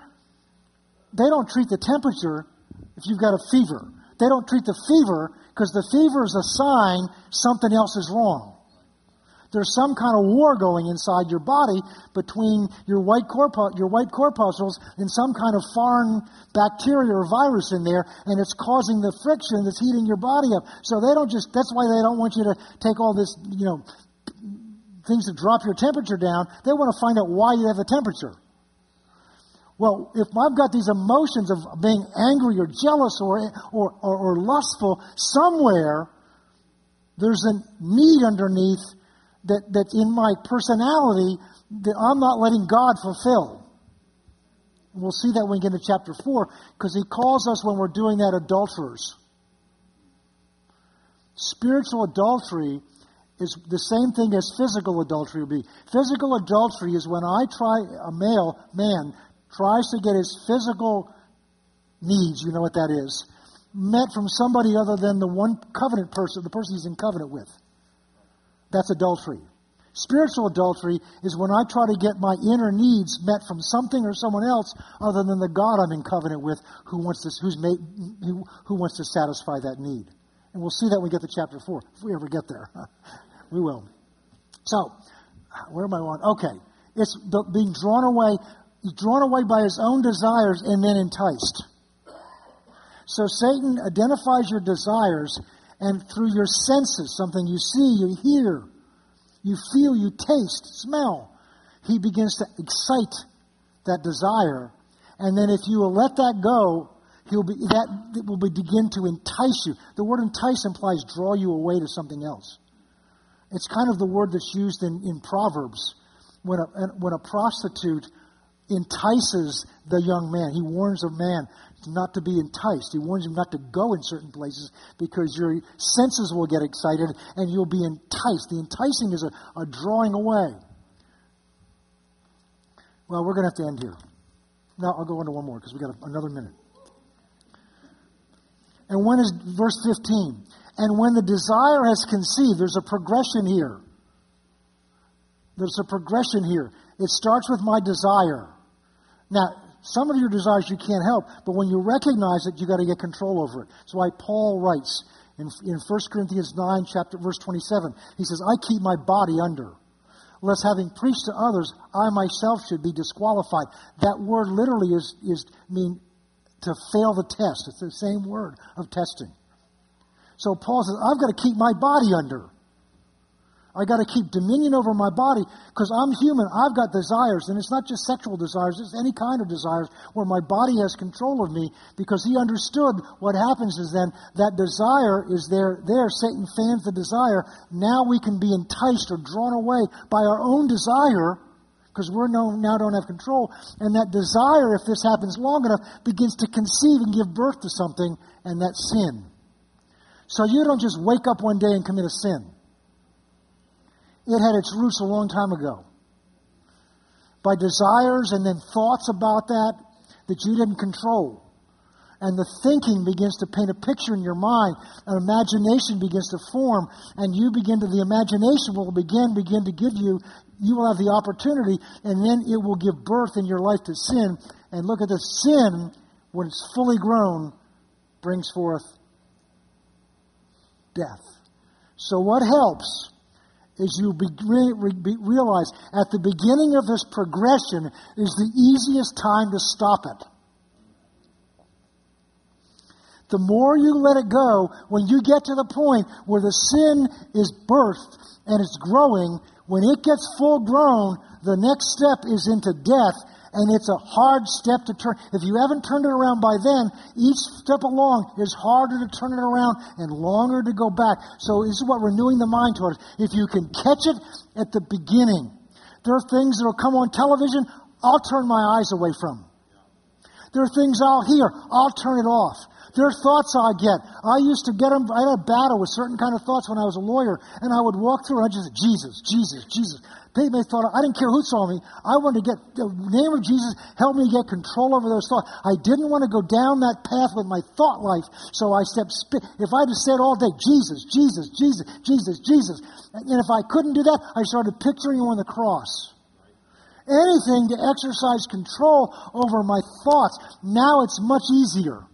they don't treat the temperature if you've got a fever. They don't treat the fever because the fever is a sign something else is wrong there's some kind of war going inside your body between your white, corpus, your white corpuscles and some kind of foreign bacteria or virus in there, and it's causing the friction that's heating your body up. So they don't just, that's why they don't want you to take all this, you know, things to drop your temperature down, they want to find out why you have the temperature. Well, if I've got these emotions of being angry or jealous or, or, or, or lustful, somewhere there's a need underneath that, that's in my personality that I'm not letting God fulfill. We'll see that when we get to chapter 4, because he calls us when we're doing that adulterers. Spiritual adultery is the same thing as physical adultery would be. Physical adultery is when I try, a male, man, tries to get his physical needs, you know what that is, met from somebody other than the one covenant person, the person he's in covenant with. That's adultery. Spiritual adultery is when I try to get my inner needs met from something or someone else other than the God I'm in covenant with who wants to, who's made, who, who wants to satisfy that need. And we'll see that when we get to chapter 4, if we ever get there. we will. So, where am I on? Okay. It's being drawn away He's drawn away by his own desires and then enticed. So Satan identifies your desires, and through your senses, something you see, you hear, you feel, you taste, smell, he begins to excite that desire. And then if you will let that go, he'll be, that will be, begin to entice you. The word entice implies draw you away to something else. It's kind of the word that's used in, in Proverbs when a, when a prostitute entices the young man. He warns a man not to be enticed. He warns him not to go in certain places because your senses will get excited and you'll be enticed. The enticing is a, a drawing away. Well, we're going to have to end here. Now, I'll go into one more because we've got a, another minute. And when is verse 15? And when the desire has conceived, there's a progression here. There's a progression here. It starts with my desire. Now, some of your desires you can't help, but when you recognize it, you've got to get control over it. That's why Paul writes in, in 1 Corinthians 9, chapter verse 27. He says, I keep my body under, lest having preached to others, I myself should be disqualified. That word literally is, is mean to fail the test. It's the same word of testing. So Paul says, I've got to keep my body under. I got to keep dominion over my body because I'm human. I've got desires, and it's not just sexual desires, it's any kind of desires where my body has control of me because he understood what happens is then that desire is there. There, Satan fans the desire. Now we can be enticed or drawn away by our own desire because we're no, now don't have control. And that desire, if this happens long enough, begins to conceive and give birth to something, and that's sin. So you don't just wake up one day and commit a sin. It had its roots a long time ago. By desires and then thoughts about that that you didn't control. And the thinking begins to paint a picture in your mind. An imagination begins to form, and you begin to, the imagination will begin, begin to give you, you will have the opportunity, and then it will give birth in your life to sin. And look at the sin, when it's fully grown, brings forth death. So, what helps is you be, re, realize at the beginning of this progression is the easiest time to stop it. The more you let it go, when you get to the point where the sin is birthed and it's growing, when it gets full grown, the next step is into death and it's a hard step to turn. If you haven't turned it around by then, each step along is harder to turn it around and longer to go back. So this is what renewing the mind towards. If you can catch it at the beginning, there are things that will come on television I'll turn my eyes away from. There are things I'll hear, I'll turn it off. There are thoughts I get. I used to get them, I had a battle with certain kind of thoughts when I was a lawyer, and I would walk through and I just, Jesus, Jesus, Jesus. They may thought, I didn't care who saw me. I wanted to get, the name of Jesus help me get control over those thoughts. I didn't want to go down that path with my thought life. So I stepped, if I just said all day, Jesus, Jesus, Jesus, Jesus, Jesus. And if I couldn't do that, I started picturing him on the cross. Anything to exercise control over my thoughts. Now it's much easier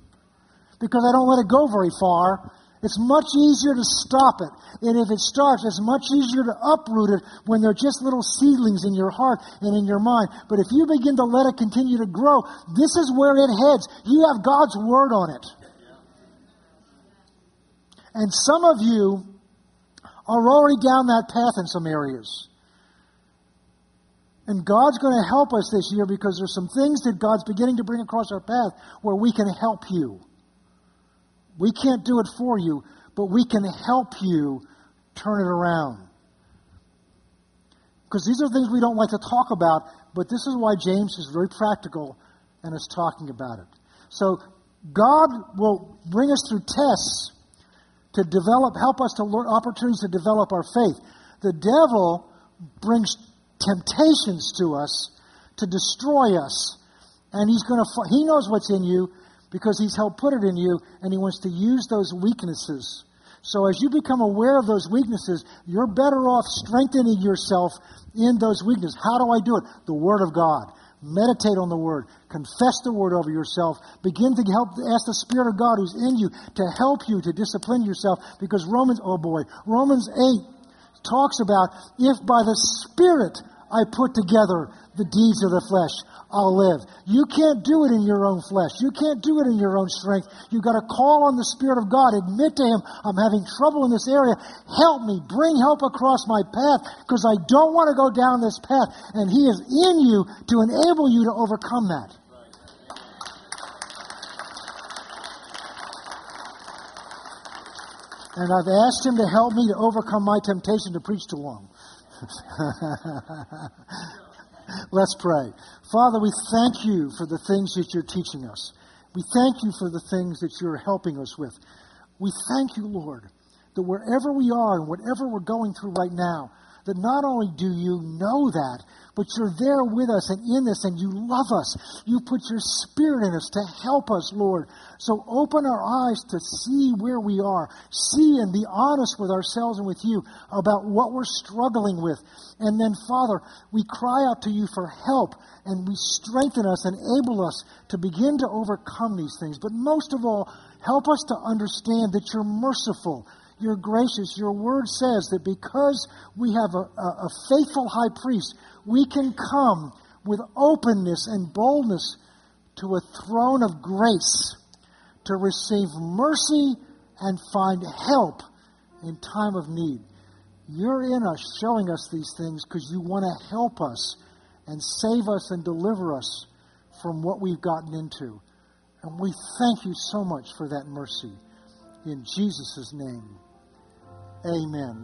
because I don't let it go very far it's much easier to stop it. And if it starts, it's much easier to uproot it when they're just little seedlings in your heart and in your mind. But if you begin to let it continue to grow, this is where it heads. You have God's Word on it. And some of you are already down that path in some areas. And God's going to help us this year because there's some things that God's beginning to bring across our path where we can help you. We can't do it for you, but we can help you turn it around. Because these are things we don't like to talk about, but this is why James is very practical and is talking about it. So God will bring us through tests to develop, help us to learn opportunities to develop our faith. The devil brings temptations to us to destroy us. And he's going to, he knows what's in you because he's helped put it in you and he wants to use those weaknesses. So as you become aware of those weaknesses, you're better off strengthening yourself in those weaknesses. How do I do it? The Word of God. Meditate on the Word. Confess the Word over yourself. Begin to help, ask the Spirit of God who's in you to help you to discipline yourself because Romans, oh boy, Romans 8 talks about if by the Spirit I put together the deeds of the flesh, I'll live. You can't do it in your own flesh. You can't do it in your own strength. You've got to call on the Spirit of God. Admit to Him, I'm having trouble in this area. Help me. Bring help across my path because I don't want to go down this path. And He is in you to enable you to overcome that. And I've asked Him to help me to overcome my temptation to preach too long. Let's pray. Father, we thank you for the things that you're teaching us. We thank you for the things that you're helping us with. We thank you, Lord, that wherever we are and whatever we're going through right now, that not only do you know that, but you're there with us and in us and you love us. You put your spirit in us to help us, Lord. So open our eyes to see where we are. See and be honest with ourselves and with you about what we're struggling with. And then, Father, we cry out to you for help and we strengthen us and enable us to begin to overcome these things. But most of all, help us to understand that you're merciful you're gracious. Your word says that because we have a, a, a faithful high priest, we can come with openness and boldness to a throne of grace to receive mercy and find help in time of need. You're in us showing us these things because you want to help us and save us and deliver us from what we've gotten into. And we thank you so much for that mercy. In Jesus' name, amen.